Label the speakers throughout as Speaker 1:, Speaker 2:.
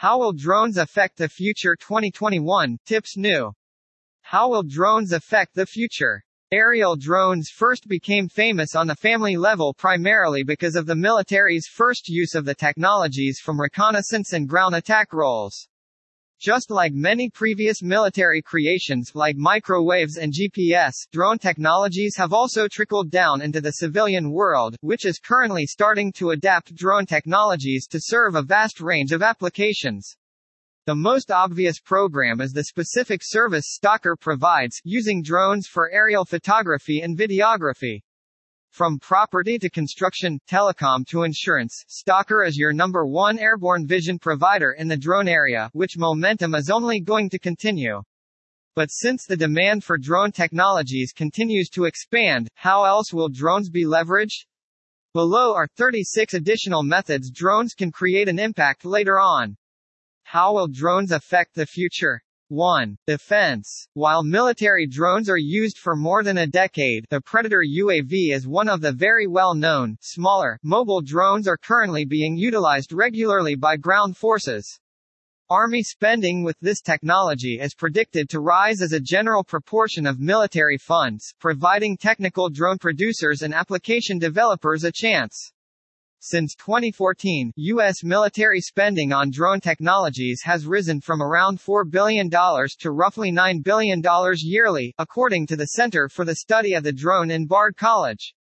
Speaker 1: How will drones affect the future 2021? Tips new. How will drones affect the future? Aerial drones first became famous on the family level primarily because of the military's first use of the technologies from reconnaissance and ground attack roles. Just like many previous military creations like microwaves and GPS, drone technologies have also trickled down into the civilian world, which is currently starting to adapt drone technologies to serve a vast range of applications. The most obvious program is the specific service Staaker provides, using drones for aerial photography and videography. From property to construction, telecom to insurance, Staaker is your number one airborne vision provider in the drone area, which momentum is only going to continue. But since the demand for drone technologies continues to expand, how else will drones be leveraged? Below are 36 additional methods drones can create an impact later on. How will drones affect the future? 1. Defense. While military drones are used for more than a decade, the Predator UAV is one of the very well-known, smaller, mobile drones are currently being utilized regularly by ground forces. Army spending with this technology is predicted to rise as a general proportion of military funds, providing technical drone producers and application developers a chance. Since 2014, U.S. military spending on drone technologies has risen from around $4 billion to roughly $9 billion yearly, according to the Center for the Study of the Drone in Bard College.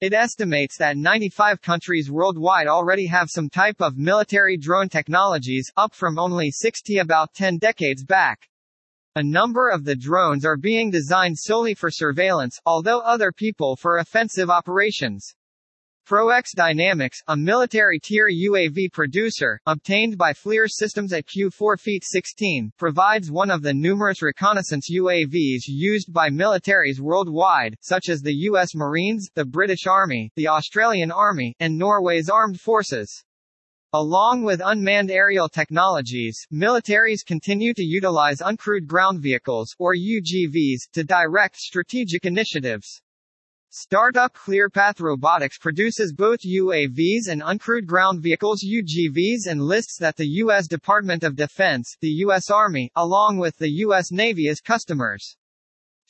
Speaker 1: It estimates that 95 countries worldwide already have some type of military drone technologies, up from only 60 about 10 decades back. A number of the drones are being designed solely for surveillance, although other people for offensive operations. ProX Dynamics, a military tier UAV producer, obtained by FLIR Systems at Q4 Feet 16, provides one of the numerous reconnaissance UAVs used by militaries worldwide, such as the U.S. Marines, the British Army, the Australian Army, and Norway's armed forces. Along with unmanned aerial technologies, militaries continue to utilize uncrewed ground vehicles, or UGVs, to direct strategic initiatives. Startup ClearPath Robotics produces both UAVs and uncrewed ground vehicles UGVs and lists that the U.S. Department of Defense, the U.S. Army, along with the U.S. Navy as customers.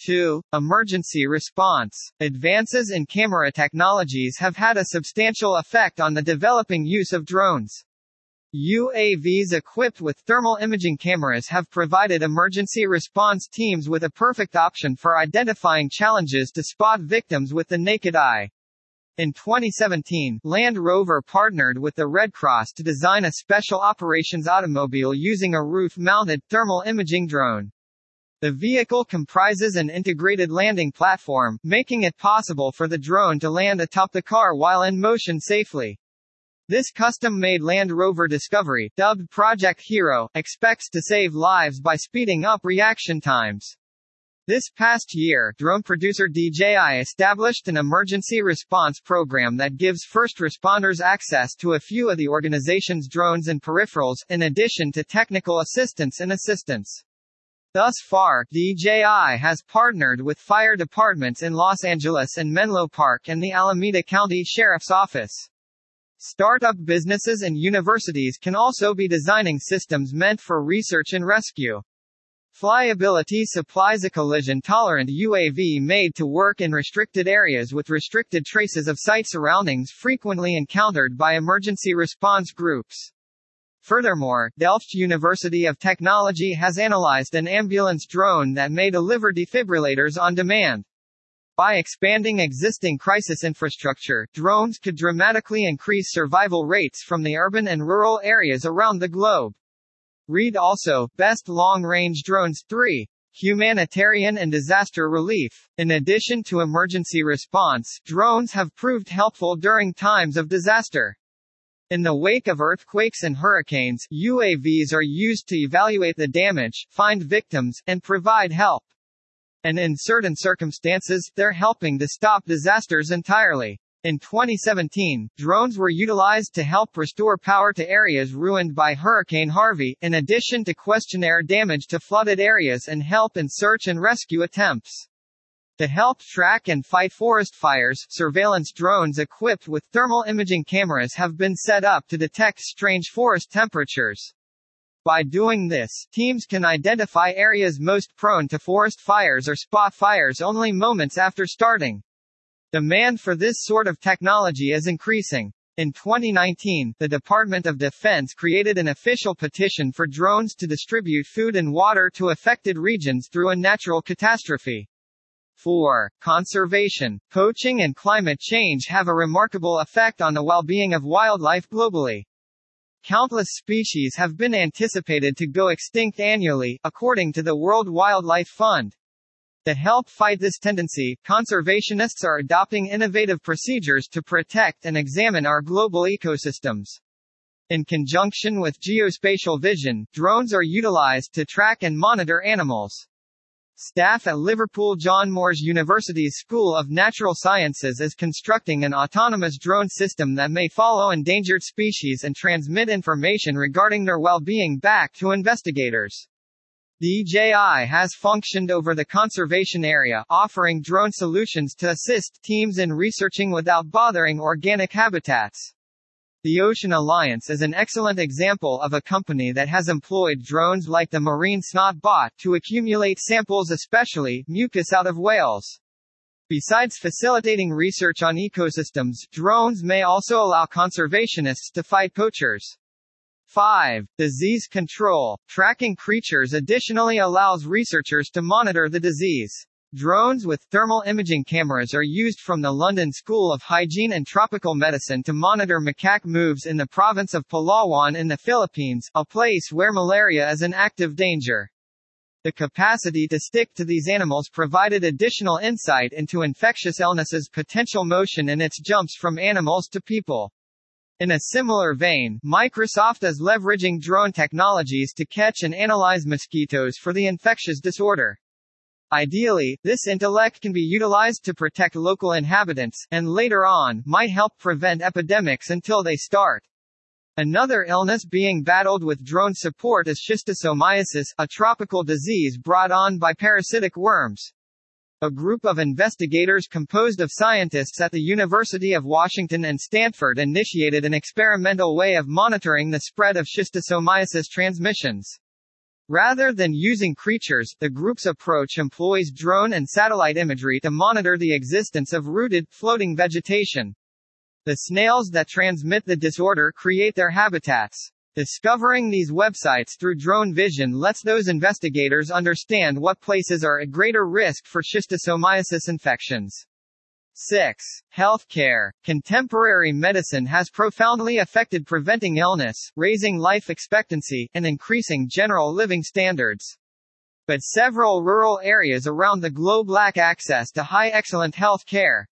Speaker 1: 2. Emergency response. Advances in camera technologies have had a substantial effect on the developing use of drones. UAVs equipped with thermal imaging cameras have provided emergency response teams with a perfect option for identifying challenges to spot victims with the naked eye. In 2017, Land Rover partnered with the Red Cross to design a special operations automobile using a roof-mounted thermal imaging drone. The vehicle comprises an integrated landing platform, making it possible for the drone to land atop the car while in motion safely. This custom-made Land Rover Discovery, dubbed Project Hero, expects to save lives by speeding up reaction times. This past year, drone producer DJI established an emergency response program that gives first responders access to a few of the organization's drones and peripherals, in addition to technical assistance and assistance. Thus far, DJI has partnered with fire departments in Los Angeles and Menlo Park and the Alameda County Sheriff's Office. Startup businesses and universities can also be designing systems meant for research and rescue. Flyability supplies a collision-tolerant UAV made to work in restricted areas with restricted traces of site surroundings frequently encountered by emergency response groups. Furthermore, Delft University of Technology has analyzed an ambulance drone that may deliver defibrillators on demand. By expanding existing crisis infrastructure, drones could dramatically increase survival rates from the urban and rural areas around the globe. Read also, Best Long-Range Drones 3. Humanitarian and disaster relief. In addition to emergency response, drones have proved helpful during times of disaster. In the wake of earthquakes and hurricanes, UAVs are used to evaluate the damage, find victims, and provide help and in certain circumstances, they're helping to stop disasters entirely. In 2017, drones were utilized to help restore power to areas ruined by Hurricane Harvey, in addition to questionnaire damage to flooded areas and help in search and rescue attempts. To help track and fight forest fires, surveillance drones equipped with thermal imaging cameras have been set up to detect strange forest temperatures. By doing this, teams can identify areas most prone to forest fires or spot fires only moments after starting. Demand for this sort of technology is increasing. In 2019, the Department of Defense created an official petition for drones to distribute food and water to affected regions through a natural catastrophe. 4. Conservation, poaching and climate change have a remarkable effect on the well-being of wildlife globally. Countless species have been anticipated to go extinct annually, according to the World Wildlife Fund. To help fight this tendency, conservationists are adopting innovative procedures to protect and examine our global ecosystems. In conjunction with geospatial vision, drones are utilized to track and monitor animals. Staff at Liverpool John Moores University's School of Natural Sciences is constructing an autonomous drone system that may follow endangered species and transmit information regarding their well-being back to investigators. The DJI has functioned over the conservation area, offering drone solutions to assist teams in researching without bothering organic habitats. The Ocean Alliance is an excellent example of a company that has employed drones like the Marine Snot Bot to accumulate samples especially mucus out of whales. Besides facilitating research on ecosystems, drones may also allow conservationists to fight poachers. 5. Disease control. Tracking creatures additionally allows researchers to monitor the disease. Drones with thermal imaging cameras are used from the London School of Hygiene and Tropical Medicine to monitor macaque moves in the province of Palawan in the Philippines, a place where malaria is an active danger. The capacity to stick to these animals provided additional insight into infectious illnesses' potential motion in its jumps from animals to people. In a similar vein, Microsoft is leveraging drone technologies to catch and analyze mosquitoes for the infectious disorder. Ideally, this intellect can be utilized to protect local inhabitants, and later on, might help prevent epidemics until they start. Another illness being battled with drone support is schistosomiasis, a tropical disease brought on by parasitic worms. A group of investigators composed of scientists at the University of Washington and Stanford initiated an experimental way of monitoring the spread of schistosomiasis transmissions. Rather than using creatures, the group's approach employs drone and satellite imagery to monitor the existence of rooted, floating vegetation. The snails that transmit the disorder create their habitats. Discovering these websites through drone vision lets those investigators understand what places are at greater risk for schistosomiasis infections. 6. Healthcare. Contemporary medicine has profoundly affected preventing illness, raising life expectancy, and increasing general living standards. But several rural areas around the globe lack access to high excellent health care.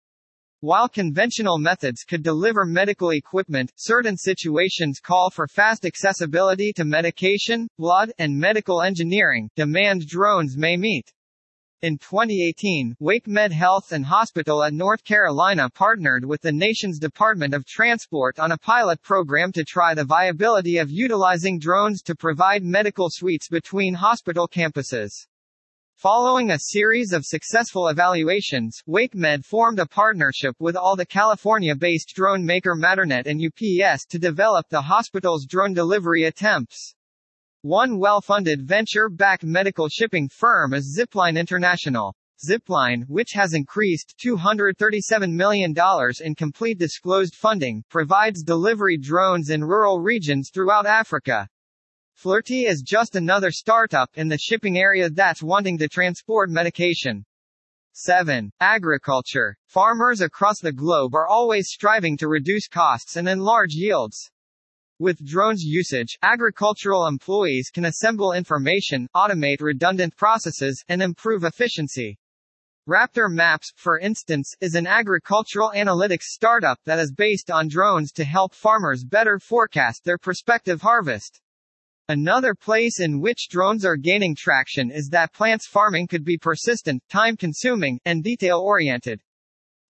Speaker 1: While conventional methods could deliver medical equipment, certain situations call for fast accessibility to medication, blood, and medical engineering, demand drones may meet. In 2018, WakeMed Health and Hospital at North Carolina partnered with the nation's Department of Transport on a pilot program to try the viability of utilizing drones to provide medical suites between hospital campuses. Following a series of successful evaluations, WakeMed formed a partnership with all the California-based drone maker Matternet and UPS to develop the hospital's drone delivery attempts. One well-funded venture-backed medical shipping firm is Zipline International. Zipline, which has increased $237 million in complete disclosed funding, provides delivery drones in rural regions throughout Africa. Flirtey is just another startup in the shipping area that's wanting to transport medication. 7. Agriculture. Farmers across the globe are always striving to reduce costs and enlarge yields. With drones usage, agricultural employees can assemble information, automate redundant processes, and improve efficiency. Raptor Maps, for instance, is an agricultural analytics startup that is based on drones to help farmers better forecast their prospective harvest. Another place in which drones are gaining traction is that plants farming could be persistent, time-consuming, and detail-oriented.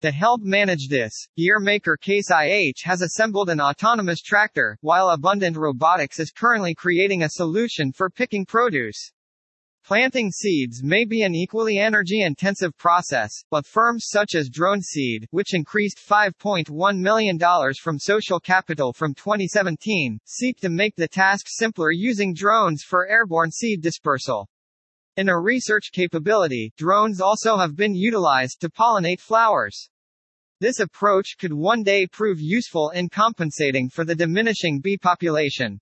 Speaker 1: To help manage this, gear maker Case IH has assembled an autonomous tractor, while Abundant Robotics is currently creating a solution for picking produce. Planting seeds may be an equally energy-intensive process, but firms such as DroneSeed, which increased $5.1 million from social capital from 2017, seek to make the task simpler using drones for airborne seed dispersal. In a research capability, drones also have been utilized to pollinate flowers. This approach could one day prove useful in compensating for the diminishing bee population.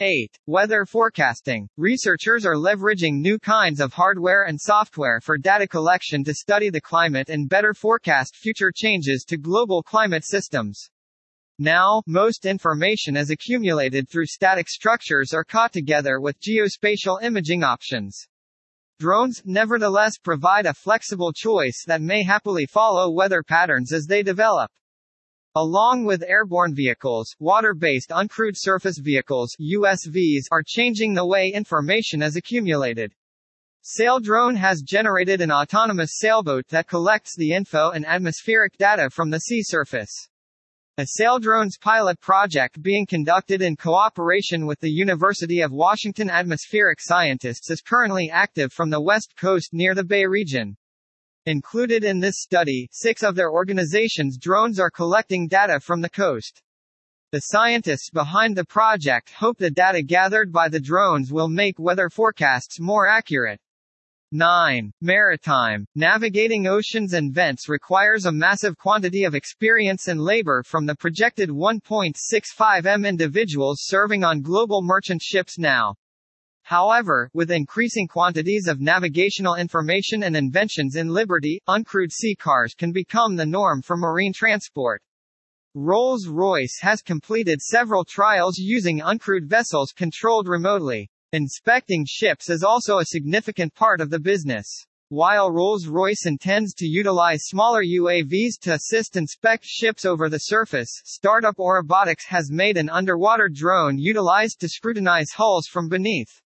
Speaker 1: 8. Weather forecasting. Researchers are leveraging new kinds of hardware and software for data collection to study the climate and better forecast future changes to global climate systems. Now, most information is accumulated through static structures or caught together with geospatial imaging options. Drones, nevertheless, provide a flexible choice that may happily follow weather patterns as they develop. Along with airborne vehicles, water-based uncrewed surface vehicles USVs are changing the way information is accumulated. Saildrone has generated an autonomous sailboat that collects the info and atmospheric data from the sea surface. A Saildrones pilot project being conducted in cooperation with the University of Washington atmospheric scientists is currently active from the west coast near the Bay region. Included in this study, six of their organization's drones are collecting data from the coast. The scientists behind the project hope the data gathered by the drones will make weather forecasts more accurate. 9. Maritime. Navigating oceans and vents requires a massive quantity of experience and labor from the projected 1.65 m individuals serving on global merchant ships now. However, with increasing quantities of navigational information and inventions in Liberty, uncrewed sea cars can become the norm for marine transport. Rolls-Royce has completed several trials using uncrewed vessels controlled remotely. Inspecting ships is also a significant part of the business. While Rolls-Royce intends to utilize smaller UAVs to assist inspect ships over the surface, startup Orobotics has made an underwater drone utilized to scrutinize hulls from beneath.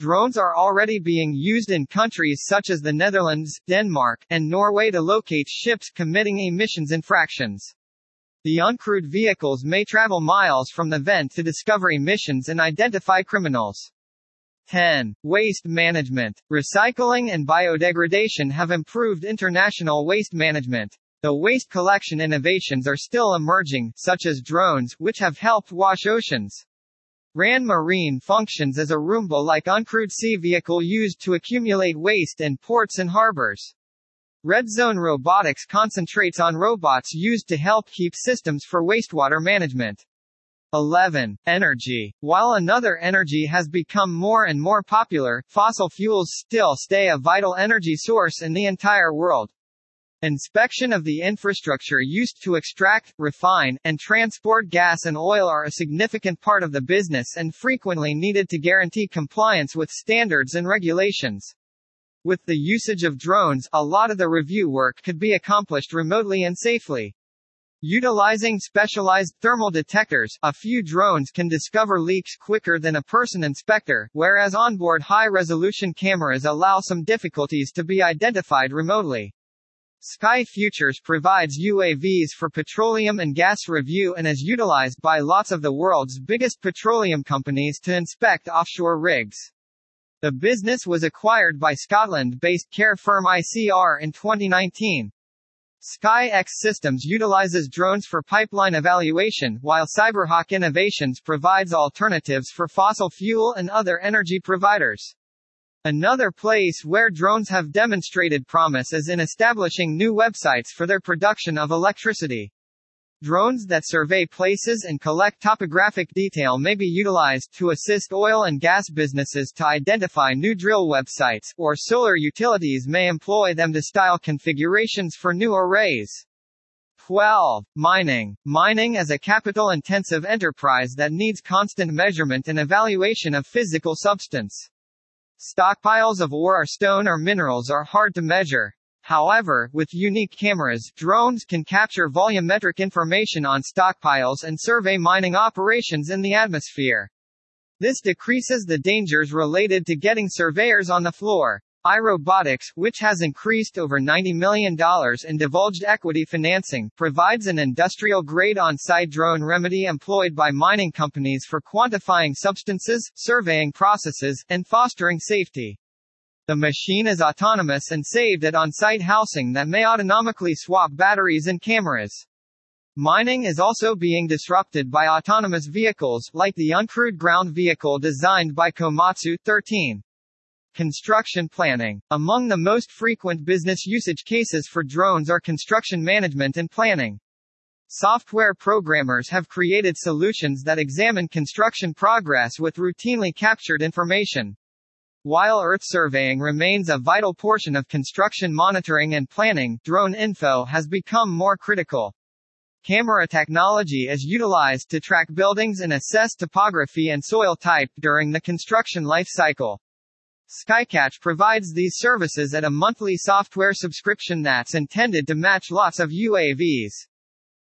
Speaker 1: Drones are already being used in countries such as the Netherlands, Denmark, and Norway to locate ships committing emissions infractions. The uncrewed vehicles may travel miles from the vent to discover emissions and identify criminals. 10. Waste management. Recycling and biodegradation have improved international waste management. The waste collection innovations are still emerging, such as drones, which have helped wash oceans. RAN Marine functions as a Roomba-like uncrewed sea vehicle used to accumulate waste in ports and harbors. Red Zone Robotics concentrates on robots used to help keep systems for wastewater management. 11. Energy. While another energy has become more and more popular, fossil fuels still stay a vital energy source in the entire world. Inspection of the infrastructure used to extract, refine, and transport gas and oil are a significant part of the business and frequently needed to guarantee compliance with standards and regulations. With the usage of drones, a lot of the review work could be accomplished remotely and safely. Utilizing specialized thermal detectors, a few drones can discover leaks quicker than a person inspector, whereas onboard high-resolution cameras allow some difficulties to be identified remotely. Sky Futures provides UAVs for petroleum and gas review and is utilized by lots of the world's biggest petroleum companies to inspect offshore rigs. The business was acquired by Scotland-based care firm ICR in 2019. SkyX Systems utilizes drones for pipeline evaluation, while Cyberhawk Innovations provides alternatives for fossil fuel and other energy providers. Another place where drones have demonstrated promise is in establishing new websites for their production of electricity. Drones that survey places and collect topographic detail may be utilized to assist oil and gas businesses to identify new drill websites, or solar utilities may employ them to style configurations for new arrays. 12. Mining. Mining is a capital-intensive enterprise that needs constant measurement and evaluation of physical substance. Stockpiles of ore or stone or minerals are hard to measure. However, with unique cameras, drones can capture volumetric information on stockpiles and survey mining operations in the atmosphere. This decreases the dangers related to getting surveyors on the floor. Airobotics, which has increased over $90 million in divulged equity financing, provides an industrial-grade on-site drone remedy employed by mining companies for quantifying substances, surveying processes, and fostering safety. The machine is autonomous and saved at on-site housing that may autonomically swap batteries and cameras. Mining is also being disrupted by autonomous vehicles, like the uncrewed ground vehicle designed by Komatsu 13. Construction planning. Among the most frequent business usage cases for drones are construction management and planning. Software programmers have created solutions that examine construction progress with routinely captured information. While Earth surveying remains a vital portion of construction monitoring and planning, drone info has become more critical. Camera technology is utilized to track buildings and assess topography and soil type during the construction life cycle. Skycatch provides these services at a monthly software subscription that's intended to match lots of UAVs.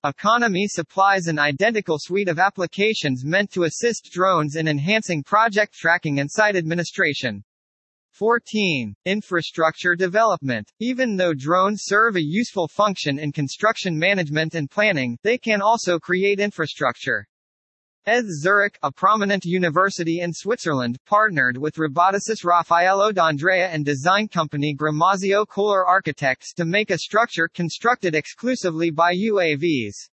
Speaker 1: Economy supplies an identical suite of applications meant to assist drones in enhancing project tracking and site administration. 14. Infrastructure development. Even though drones serve a useful function in construction management and planning, they can also create infrastructure. ETH Zurich, a prominent university in Switzerland, partnered with roboticist Raffaello D'Andrea and design company Gramazio Kohler Architects to make a structure constructed exclusively by UAVs.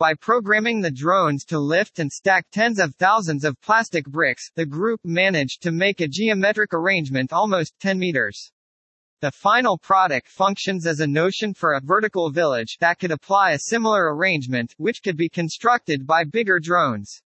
Speaker 1: By programming the drones to lift and stack tens of thousands of plastic bricks, the group managed to make a geometric arrangement almost 10 meters. The final product functions as a notion for a vertical village that could apply a similar arrangement, which could be constructed by bigger drones.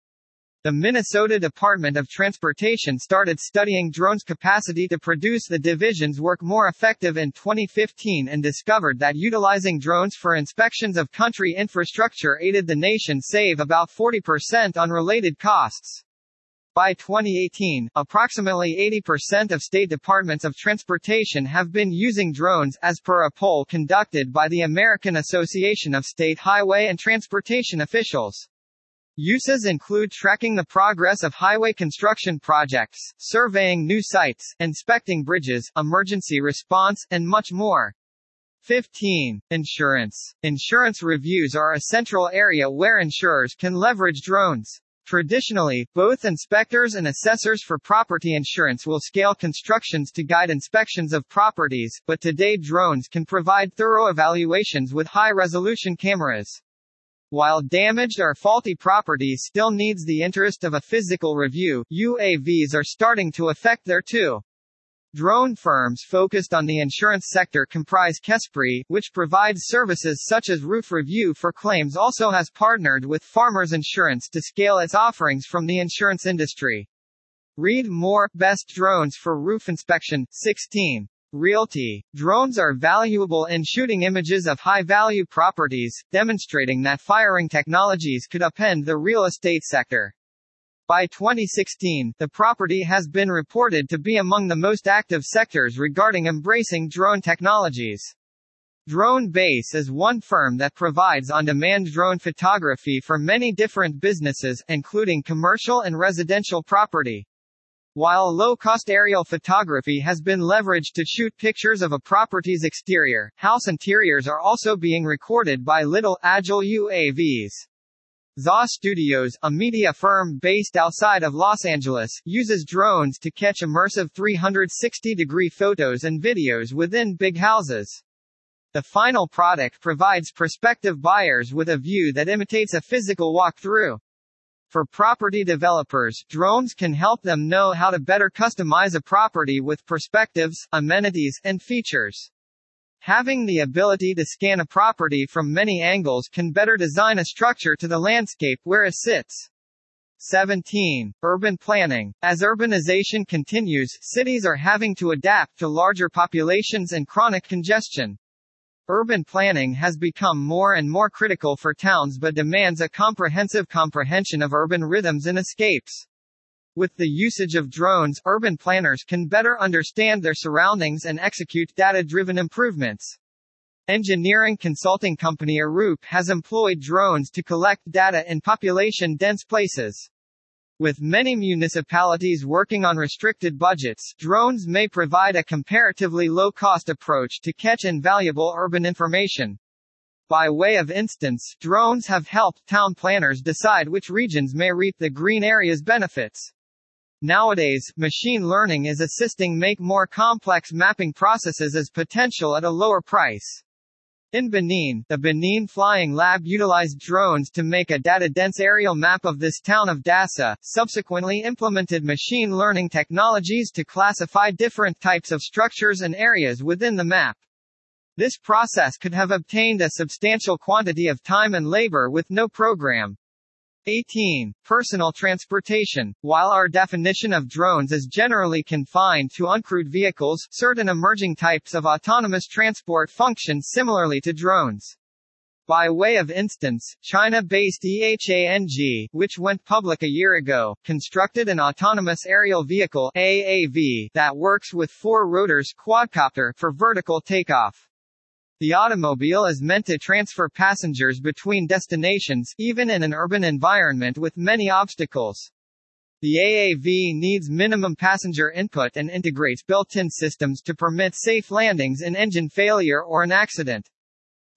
Speaker 1: The Minnesota Department of Transportation started studying drones' capacity to produce the division's work more effective in 2015 and discovered that utilizing drones for inspections of country infrastructure aided the nation save about 40% on related costs. By 2018, approximately 80% of state departments of transportation have been using drones, as per a poll conducted by the American Association of State Highway and Transportation Officials. Uses include tracking the progress of highway construction projects, surveying new sites, inspecting bridges, emergency response, and much more. 15. Insurance. Insurance reviews are a central area where insurers can leverage drones. Traditionally, both inspectors and assessors for property insurance will scale constructions to guide inspections of properties, but today drones can provide thorough evaluations with high-resolution cameras. While damaged or faulty property still needs the interest of a physical review, UAVs are starting to affect there too. Drone firms focused on the insurance sector comprise Kespry, which provides services such as roof review for claims also has partnered with Farmers Insurance to scale its offerings from the insurance industry. Read more, Best Drones for Roof Inspection, 16. Realty. Drones are valuable in shooting images of high-value properties, demonstrating that firing technologies could upend the real estate sector. By 2016, the property has been reported to be among the most active sectors regarding embracing drone technologies. Drone Base is one firm that provides on-demand drone photography for many different businesses, including commercial and residential property. While low-cost aerial photography has been leveraged to shoot pictures of a property's exterior, house interiors are also being recorded by little, agile UAVs. ZA Studios, a media firm based outside of Los Angeles, uses drones to catch immersive 360-degree photos and videos within big houses. The final product provides prospective buyers with a view that imitates a physical walkthrough. For property developers, drones can help them know how to better customize a property with perspectives, amenities, and features. Having the ability to scan a property from many angles can better design a structure to the landscape where it sits. 17. Urban planning. As urbanization continues, cities are having to adapt to larger populations and chronic congestion. Urban planning has become more and more critical for towns but demands a comprehensive comprehension of urban rhythms and escapes. With the usage of drones, urban planners can better understand their surroundings and execute data-driven improvements. Engineering consulting company Arup has employed drones to collect data in population-dense places. With many municipalities working on restricted budgets, drones may provide a comparatively low-cost approach to catch invaluable urban information. By way of instance, drones have helped town planners decide which regions may reap the green area's benefits. Nowadays, machine learning is assisting make more complex mapping processes as potential at a lower price. In Benin, the Benin Flying Lab utilized drones to make a data-dense aerial map of this town of Dassa, subsequently implemented machine learning technologies to classify different types of structures and areas within the map. This process could have obtained a substantial quantity of time and labor with no program. 18. Personal transportation. While our definition of drones is generally confined to uncrewed vehicles, certain emerging types of autonomous transport function similarly to drones. By way of instance, China-based EHANG, which went public a year ago, constructed an autonomous aerial vehicle AAV that works with four rotors quadcopter for vertical takeoff. The automobile is meant to transfer passengers between destinations, even in an urban environment with many obstacles. The AAV needs minimum passenger input and integrates built-in systems to permit safe landings in engine failure or an accident.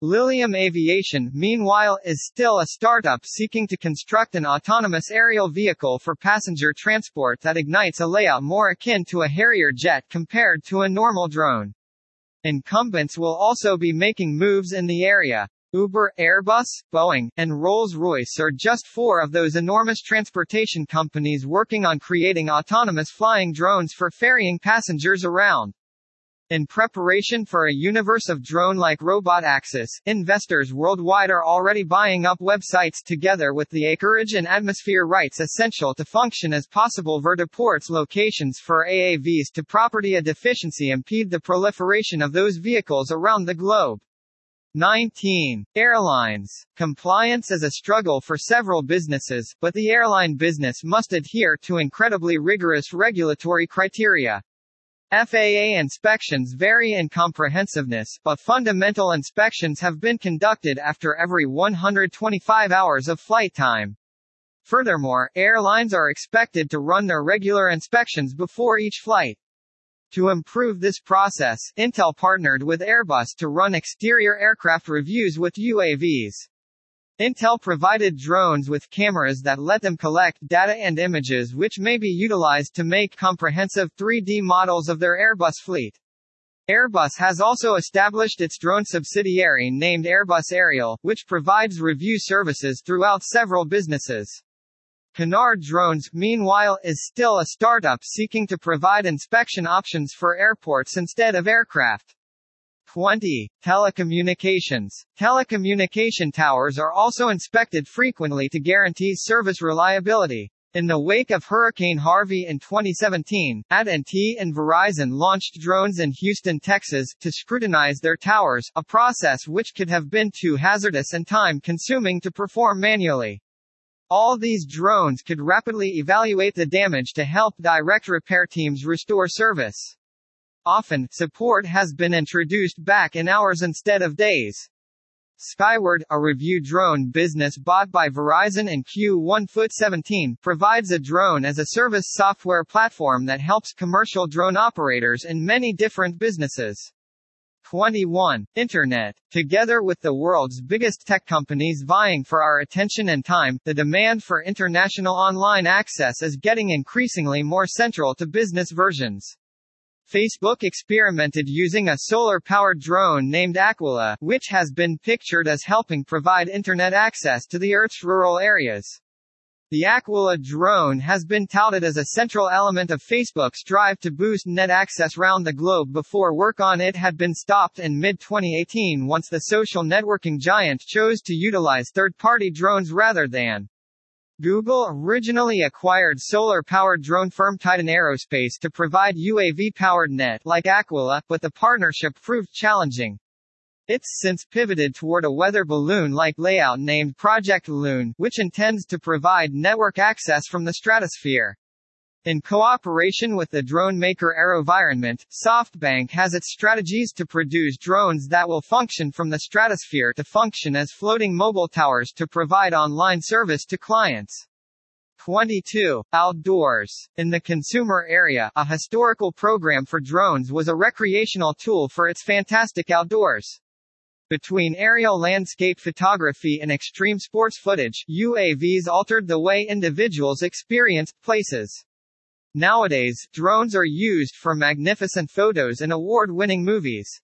Speaker 1: Lilium Aviation, meanwhile, is still a startup seeking to construct an autonomous aerial vehicle for passenger transport that ignites a layout more akin to a Harrier jet compared to a normal drone. Incumbents will also be making moves in the area. Uber, Airbus, Boeing, and Rolls-Royce are just four of those enormous transportation companies working on creating autonomous flying drones for ferrying passengers around. In preparation for a universe of drone-like robot axis, investors worldwide are already buying up websites together with the acreage and atmosphere rights essential to function as possible vertiports locations for AAVs to property a deficiency impede the proliferation of those vehicles around the globe. 19. Airlines. Compliance is a struggle for several businesses, but the airline business must adhere to incredibly rigorous regulatory criteria. FAA inspections vary in comprehensiveness, but fundamental inspections have been conducted after every 125 hours of flight time. Furthermore, airlines are expected to run their regular inspections before each flight. To improve this process, Intel partnered with Airbus to run exterior aircraft reviews with UAVs. Intel provided drones with cameras that let them collect data and images which may be utilized to make comprehensive 3D models of their Airbus fleet. Airbus has also established its drone subsidiary named Airbus Aerial, which provides review services throughout several businesses. Canard Drones, meanwhile, is still a startup seeking to provide inspection options for airports instead of aircraft. 20. Telecommunications. Telecommunication towers are also inspected frequently to guarantee service reliability. In the wake of Hurricane Harvey in 2017, AT&T and Verizon launched drones in Houston, Texas, to scrutinize their towers, a process which could have been too hazardous and time-consuming to perform manually. All these drones could rapidly evaluate the damage to help direct repair teams restore service. Often, support has been introduced back in hours instead of days. Skyward, a review drone business bought by Verizon and Q1 Foot 17, provides a drone as a service software platform that helps commercial drone operators in many different businesses. 21. Internet. Together with the world's biggest tech companies vying for our attention and time, the demand for international online access is getting increasingly more central to business versions. Facebook experimented using a solar-powered drone named Aquila, which has been pictured as helping provide internet access to the Earth's rural areas. The Aquila drone has been touted as a central element of Facebook's drive to boost net access round the globe before work on it had been stopped in mid-2018 once the social networking giant chose to utilize third-party drones rather than Google originally acquired solar-powered drone firm Titan Aerospace to provide UAV-powered net like Aquila, but the partnership proved challenging. It's since pivoted toward a weather balloon-like layout named Project Loon, which intends to provide network access from the stratosphere. In cooperation with the drone maker AeroVironment, SoftBank has its strategies to produce drones that will function from the stratosphere to function as floating mobile towers to provide online service to clients. 22. Outdoors. In the consumer area, a historical program for drones was a recreational tool for its fantastic outdoors. Between aerial landscape photography and extreme sports footage, UAVs altered the way individuals experienced places. Nowadays, drones are used for magnificent photos in award-winning movies.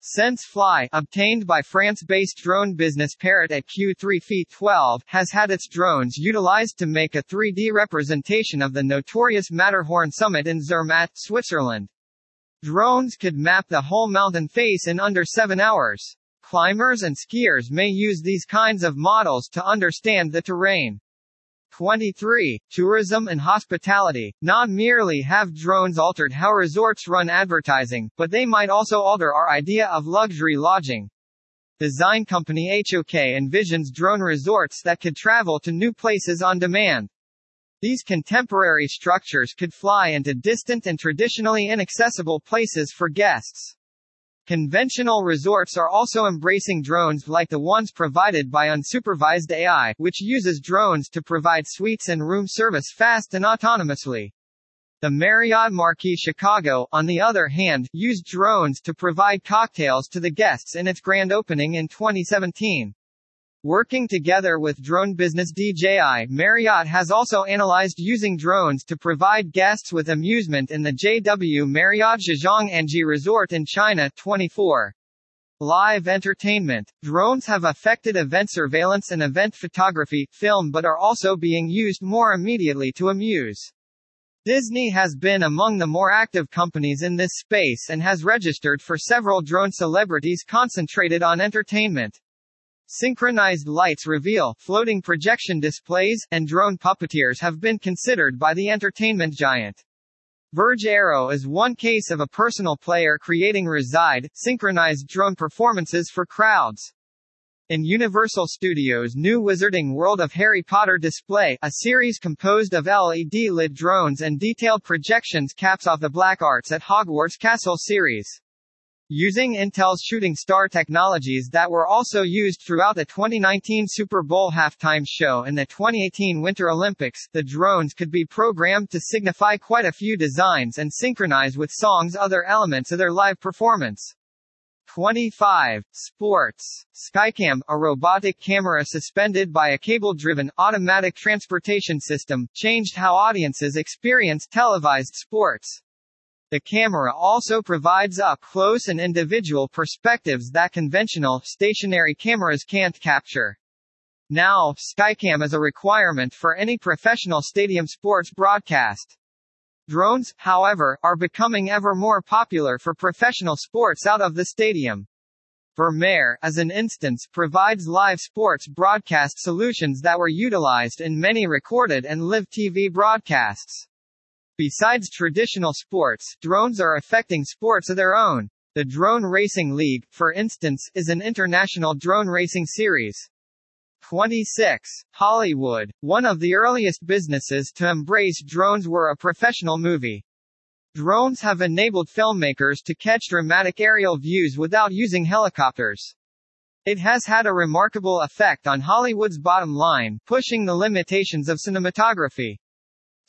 Speaker 1: Sense Fly, obtained by France-based drone business Parrot at Q3 feet 12, has had its drones utilized to make a 3D representation of the notorious Matterhorn summit in Zermatt, Switzerland. Drones could map the whole mountain face in under 7 hours. Climbers and skiers may use these kinds of models to understand the terrain. 23. Tourism and hospitality. Not merely have drones altered how resorts run advertising, but they might also alter our idea of luxury lodging. Design company HOK envisions drone resorts that could travel to new places on demand. These contemporary structures could fly into distant and traditionally inaccessible places for guests. Conventional resorts are also embracing drones like the ones provided by unsupervised AI, which uses drones to provide suites and room service fast and autonomously. The Marriott Marquis Chicago, on the other hand, used drones to provide cocktails to the guests in its grand opening in 2017. Working together with drone business DJI, Marriott has also analyzed using drones to provide guests with amusement in the JW Marriott Zhejiang Resort in China 24. Live entertainment. Drones have affected event surveillance and event photography, film but are also being used more immediately to amuse. Disney has been among the more active companies in this space and has registered for several drone celebrities concentrated on entertainment. Synchronized lights reveal, floating projection displays, and drone puppeteers have been considered by the entertainment giant. Verge Aero is one case of a personal player creating reside, synchronized drone performances for crowds. In Universal Studios' new Wizarding World of Harry Potter display, a series composed of LED-lit drones and detailed projections caps off the Black Arts at Hogwarts Castle series. Using Intel's shooting star technologies that were also used throughout the 2019 Super Bowl halftime show and the 2018 Winter Olympics, the drones could be programmed to signify quite a few designs and synchronize with songs other elements of their live performance. 25. Sports. Skycam, a robotic camera suspended by a cable-driven, automatic transportation system, changed how audiences experience televised sports. The camera also provides up-close and individual perspectives that conventional, stationary cameras can't capture. Now, Skycam is a requirement for any professional stadium sports broadcast. Drones, however, are becoming ever more popular for professional sports out of the stadium. Vermeer, as an instance, provides live sports broadcast solutions that were utilized in many recorded and live TV broadcasts. Besides traditional sports, drones are affecting sports of their own. The Drone Racing League, for instance, is an international drone racing series. 26. Hollywood. One of the earliest businesses to embrace drones were a professional movie. Drones have enabled filmmakers to catch dramatic aerial views without using helicopters. It has had a remarkable effect on Hollywood's bottom line, pushing the limitations of cinematography.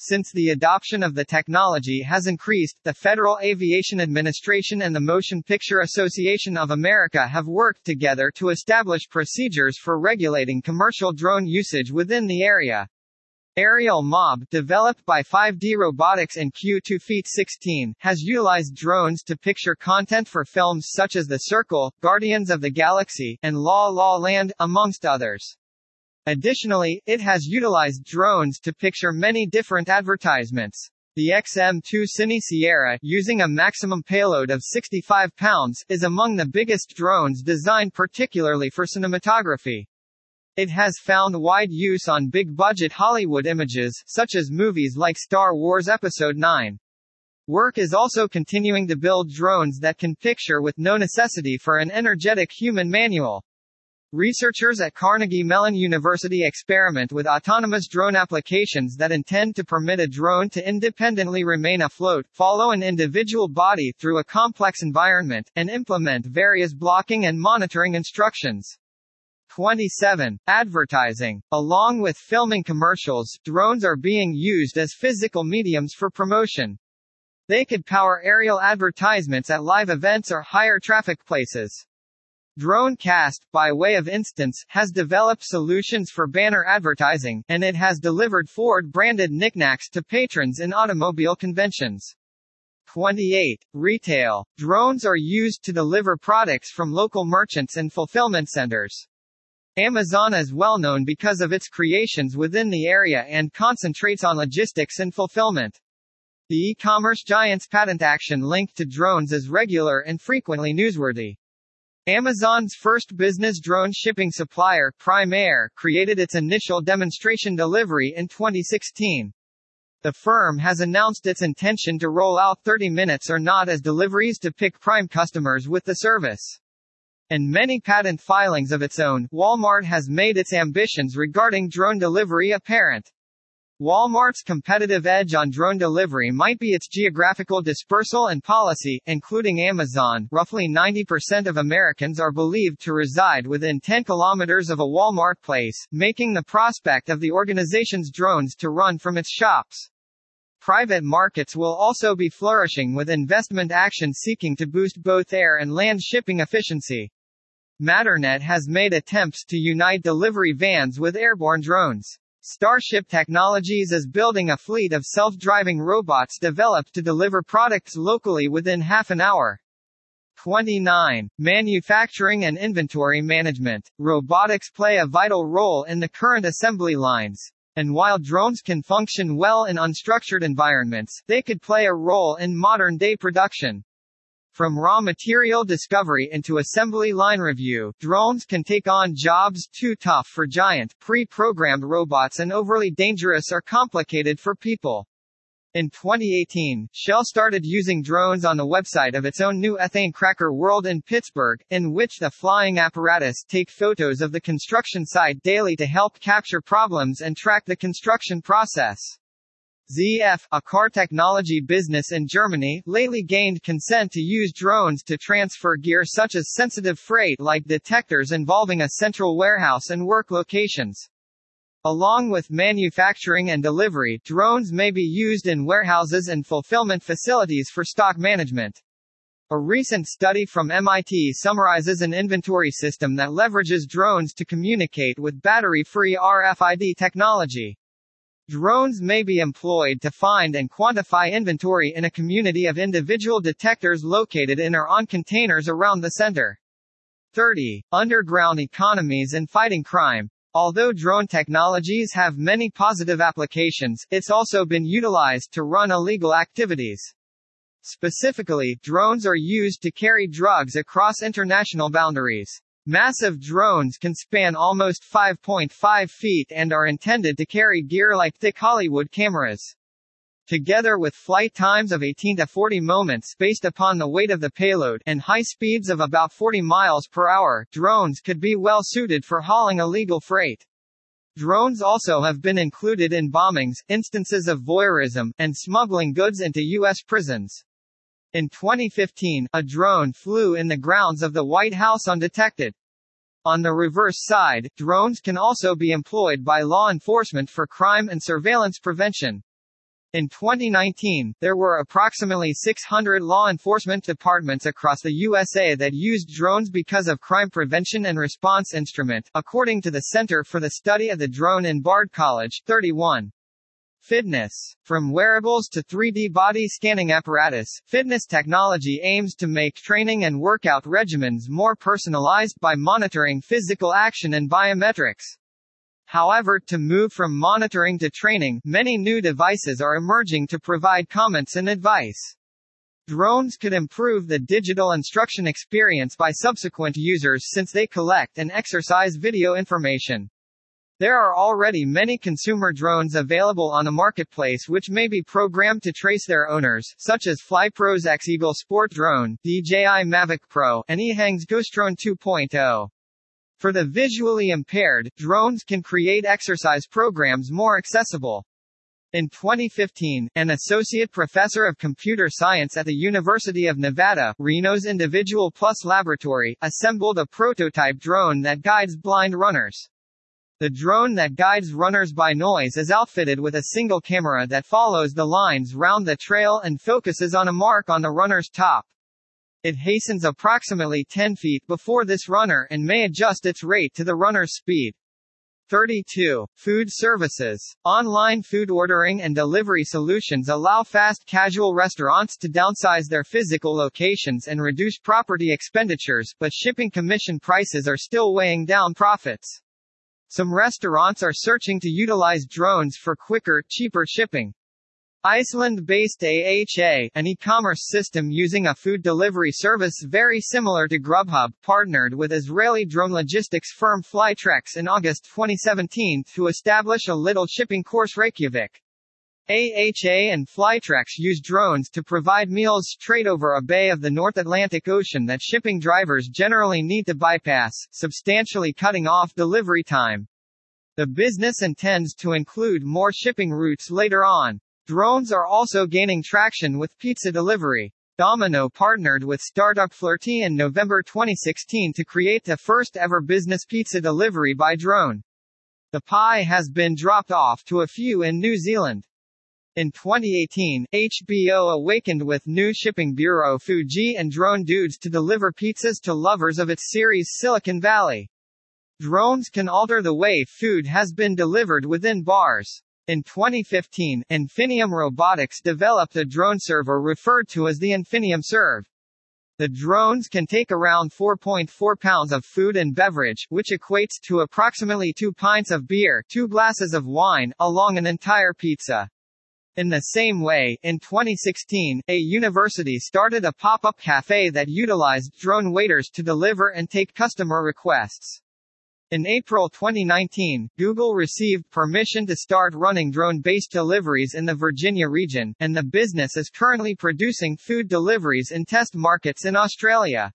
Speaker 1: Since the adoption of the technology has increased, the Federal Aviation Administration and the Motion Picture Association of America have worked together to establish procedures for regulating commercial drone usage within the area. Aerial Mob, developed by 5D Robotics and Q2 Feet 16, has utilized drones to picture content for films such as The Circle, Guardians of the Galaxy, and La La Land, amongst others. Additionally, it has utilized drones to picture many different advertisements. The XM2 Cine Sierra, using a maximum payload of 65 pounds, is among the biggest drones designed particularly for cinematography. It has found wide use on big-budget Hollywood images, such as movies like Star Wars Episode 9. Work is also continuing to build drones that can picture with no necessity for an energetic human manual. Researchers at Carnegie Mellon University experiment with autonomous drone applications that intend to permit a drone to independently remain afloat, follow an individual body through a complex environment, and implement various blocking and monitoring instructions. 27. Advertising. Along with filming commercials, drones are being used as physical mediums for promotion. They could power aerial advertisements at live events or higher traffic places. Dronecast, by way of instance, has developed solutions for banner advertising, and it has delivered Ford-branded knickknacks to patrons in automobile conventions. 28. Retail. Drones are used to deliver products from local merchants and fulfillment centers. Amazon is well known because of its creations within the area and concentrates on logistics and fulfillment. The e-commerce giant's patent action linked to drones is regular and frequently newsworthy. Amazon's first business drone shipping supplier, Prime Air, created its initial demonstration delivery in 2016. The firm has announced its intention to roll out 30 minutes or not as deliveries to pick Prime customers with the service. And many patent filings of its own, Walmart has made its ambitions regarding drone delivery apparent. Walmart's competitive edge on drone delivery might be its geographical dispersal and policy, including Amazon. Roughly 90% of Americans are believed to reside within 10 kilometers of a Walmart place, making the prospect of the organization's drones to run from its shops. Private markets will also be flourishing with investment action seeking to boost both air and land shipping efficiency. Matternet has made attempts to unite delivery vans with airborne drones. Starship Technologies is building a fleet of self-driving robots developed to deliver products locally within half an hour. 29. Manufacturing and inventory management. Robotics play a vital role in the current assembly lines. And while drones can function well in unstructured environments, they could play a role in modern-day production. From raw material discovery into assembly line review, drones can take on jobs too tough for giant, pre-programmed robots and overly dangerous or complicated for people. In 2018, Shell started using drones on the website of its own new ethane cracker World in Pittsburgh, in which the flying apparatus take photos of the construction site daily to help capture problems and track the construction process. ZF, a car technology business in Germany, lately gained consent to use drones to transfer gear such as sensitive freight like detectors involving a central warehouse and work locations. Along with manufacturing and delivery, drones may be used in warehouses and fulfillment facilities for stock management. A recent study from MIT summarizes an inventory system that leverages drones to communicate with battery-free RFID technology. Drones may be employed to find and quantify inventory in a community of individual detectors located in or on containers around the center. 30. Underground economies and fighting crime. Although drone technologies have many positive applications, it's also been utilized to run illegal activities. Specifically, drones are used to carry drugs across international boundaries. Massive drones can span almost 5.5 feet and are intended to carry gear like thick Hollywood cameras. Together with flight times of 18 to 40 moments based upon the weight of the payload and high speeds of about 40 miles per hour, drones could be well suited for hauling illegal freight. Drones also have been included in bombings, instances of voyeurism, and smuggling goods into U.S. prisons. In 2015, a drone flew in the grounds of the White House undetected. On the reverse side, drones can also be employed by law enforcement for crime and surveillance prevention. In 2019, there were approximately 600 law enforcement departments across the USA that used drones because of crime prevention and response instrument, according to the Center for the Study of the Drone in Bard College, 31. Fitness. From wearables to 3D body scanning apparatus, fitness technology aims to make training and workout regimens more personalized by monitoring physical action and biometrics. However, to move from monitoring to training, many new devices are emerging to provide comments and advice. Drones could improve the digital instruction experience by subsequent users since they collect and exercise video information. There are already many consumer drones available on the marketplace which may be programmed to trace their owners, such as FlyPro's X-Eagle Sport Drone, DJI Mavic Pro, and Ehang's Drone 2.0. For the visually impaired, drones can create exercise programs more accessible. In 2015, an associate professor of computer science at the University of Nevada, Reno's Individual Plus Laboratory, assembled a prototype drone that guides blind runners. The drone that guides runners by noise is outfitted with a single camera that follows the lines round the trail and focuses on a mark on the runner's top. It hastens approximately 10 feet before this runner and may adjust its rate to the runner's speed. 32. Food services. Online food ordering and delivery solutions allow fast casual restaurants to downsize their physical locations and reduce property expenditures, but shipping commission prices are still weighing down profits. Some restaurants are searching to utilize drones for quicker, cheaper shipping. Iceland-based AHA, an e-commerce system using a food delivery service very similar to Grubhub, partnered with Israeli drone logistics firm Flytrex in August 2017 to establish a little shipping course Reykjavik. AHA and Flytrex use drones to provide meals straight over a bay of the North Atlantic Ocean that shipping drivers generally need to bypass, substantially cutting off delivery time. The business intends to include more shipping routes later on. Drones are also gaining traction with pizza delivery. Domino partnered with startup Flirtey in November 2016 to create the first ever business pizza delivery by drone. The pie has been dropped off to a few in New Zealand. In 2018, HBO awakened with new shipping bureau Fuji and Drone Dudes to deliver pizzas to lovers of its series Silicon Valley. Drones can alter the way food has been delivered within bars. In 2015, Infinium Robotics developed a drone server referred to as the Infinium Serve. The drones can take around 4.4 pounds of food and beverage, which equates to approximately 2 pints of beer, 2 glasses of wine, along an entire pizza. In the same way, in 2016, a university started a pop-up cafe that utilized drone waiters to deliver and take customer requests. In April 2019, Google received permission to start running drone-based deliveries in the Virginia region, and the business is currently producing food deliveries in test markets in Australia.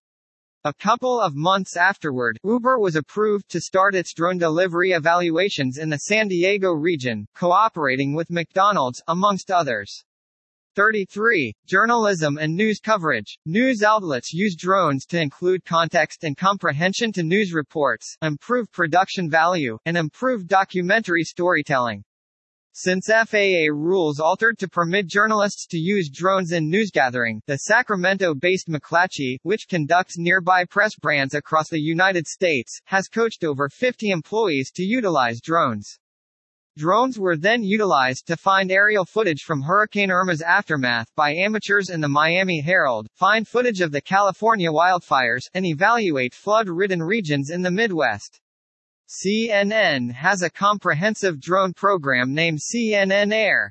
Speaker 1: A couple of months afterward, Uber was approved to start its drone delivery evaluations in the San Diego region, cooperating with McDonald's, amongst others. 33. Journalism and news coverage. News outlets use drones to include context and comprehension to news reports, improve production value, and improve documentary storytelling. Since FAA rules altered to permit journalists to use drones in newsgathering, the Sacramento-based McClatchy, which conducts nearby press brands across the United States, has coached over 50 employees to utilize drones. Drones were then utilized to find aerial footage from Hurricane Irma's aftermath by amateurs in the Miami Herald, find footage of the California wildfires, and evaluate flood-ridden regions in the Midwest. CNN has a comprehensive drone program named CNN Air.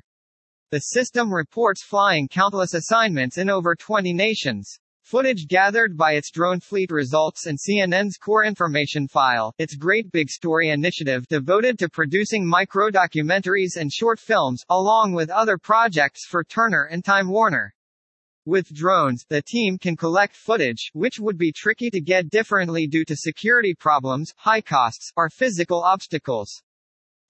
Speaker 1: The system reports flying countless assignments in over 20 nations. Footage gathered by its drone fleet results in CNN's Core Information File, its Great Big Story initiative devoted to producing micro-documentaries and short films, along with other projects for Turner and Time Warner. With drones, the team can collect footage, which would be tricky to get differently due to security problems, high costs, or physical obstacles.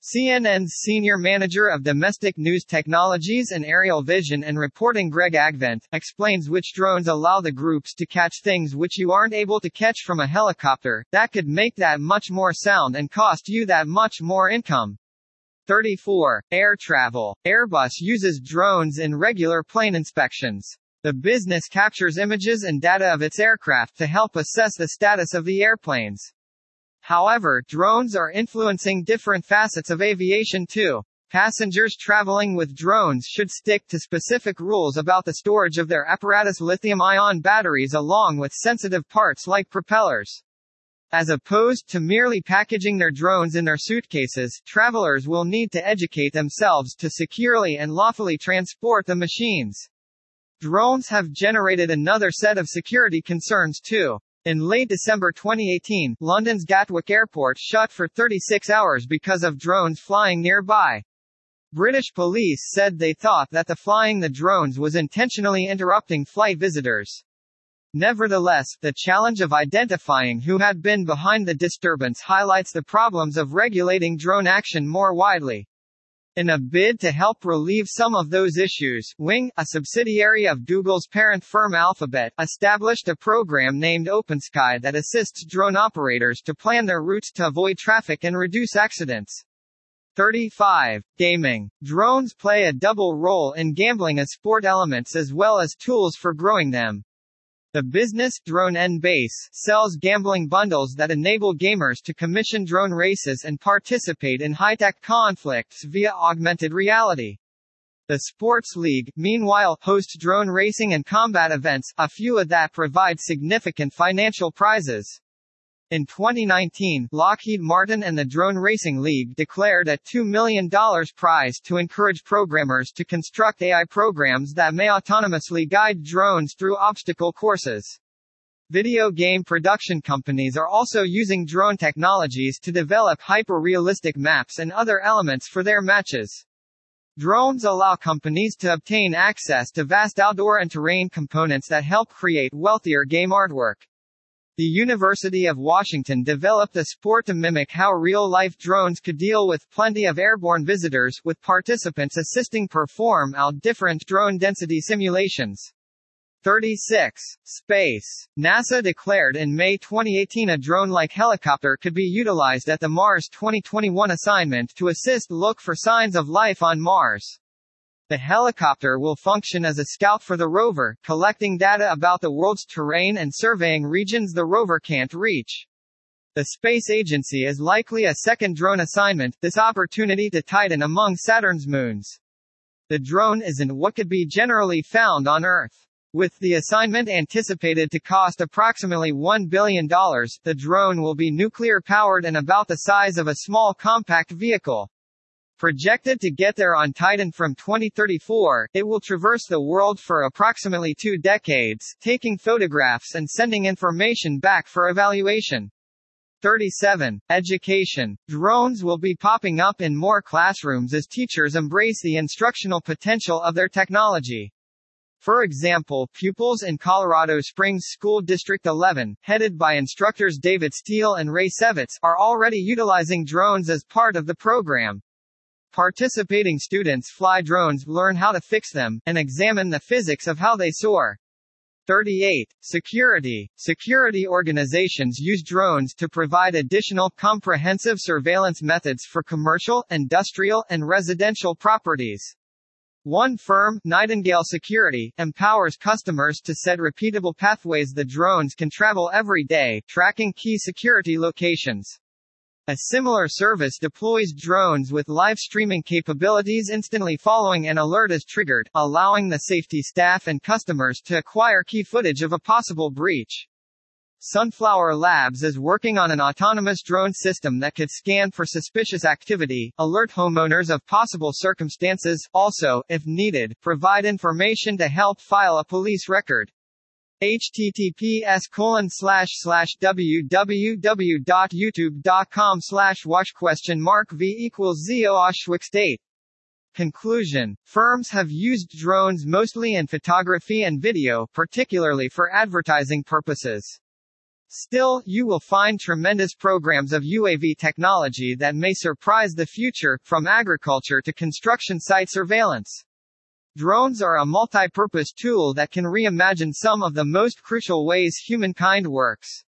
Speaker 1: CNN's Senior Manager of Domestic News Technologies and Aerial Vision and Reporting Greg Agvent, explains which drones allow the groups to catch things which you aren't able to catch from a helicopter, that could make that much more sound and cost you that much more income. 34. Air travel. Airbus uses drones in regular plane inspections. The business captures images and data of its aircraft to help assess the status of the airplanes. However, drones are influencing different facets of aviation too. Passengers traveling with drones should stick to specific rules about the storage of their apparatus lithium-ion batteries along with sensitive parts like propellers. As opposed to merely packaging their drones in their suitcases, travelers will need to educate themselves to securely and lawfully transport the machines. Drones have generated another set of security concerns too. In late December 2018, London's Gatwick Airport shut for 36 hours because of drones flying nearby. British police said they thought that the flying the drones was intentionally interrupting flight visitors. Nevertheless, the challenge of identifying who had been behind the disturbance highlights the problems of regulating drone action more widely. In a bid to help relieve some of those issues, Wing, a subsidiary of Google's parent firm Alphabet, established a program named OpenSky that assists drone operators to plan their routes to avoid traffic and reduce accidents. 35. Gaming. Drones play a double role in gambling as sport elements as well as tools for growing them. The business, Drone N Base, sells gambling bundles that enable gamers to commission drone races and participate in high-tech conflicts via augmented reality. The Sports League, meanwhile, hosts drone racing and combat events, a few of that provide significant financial prizes. In 2019, Lockheed Martin and the Drone Racing League declared a $2 million prize to encourage programmers to construct AI programs that may autonomously guide drones through obstacle courses. Video game production companies are also using drone technologies to develop hyper-realistic maps and other elements for their matches. Drones allow companies to obtain access to vast outdoor and terrain components that help create wealthier game artwork. The University of Washington developed a sport to mimic how real-life drones could deal with plenty of airborne visitors, with participants assisting perform out different drone density simulations. 36. Space. NASA declared in May 2018 a drone-like helicopter could be utilized at the Mars 2021 assignment to assist look for signs of life on Mars. The helicopter will function as a scout for the rover, collecting data about the world's terrain and surveying regions the rover can't reach. The space agency is likely a second drone assignment, this opportunity to Titan among Saturn's moons. The drone isn't what could be generally found on Earth. With the assignment anticipated to cost approximately $1 billion, the drone will be nuclear powered and about the size of a small compact vehicle. Projected to get there on Titan from 2034, it will traverse the world for approximately two decades, taking photographs and sending information back for evaluation. 37. Education. Drones will be popping up in more classrooms as teachers embrace the instructional potential of their technology. For example, pupils in Colorado Springs School District 11, headed by instructors David Steele and Ray Sevitz, are already utilizing drones as part of the program. Participating students fly drones, learn how to fix them, and examine the physics of how they soar. 38. Security. Security organizations use drones to provide additional comprehensive surveillance methods for commercial, industrial, and residential properties. One firm, Nightingale Security, empowers customers to set repeatable pathways the drones can travel every day, tracking key security locations. A similar service deploys drones with live streaming capabilities instantly following an alert is triggered, allowing the safety staff and customers to acquire key footage of a possible breach. Sunflower Labs is working on an autonomous drone system that could scan for suspicious activity, alert homeowners of possible circumstances, also, if needed, provide information to help file a police record https colon slash slash www.youtube.com slash watch question mark v equals z. Conclusion. Firms have used drones mostly in photography and video, particularly for advertising purposes. Still, you will find tremendous programs of UAV technology that may surprise the future, from agriculture to construction site surveillance. Drones are a multi-purpose tool that can reimagine some of the most crucial ways humankind works.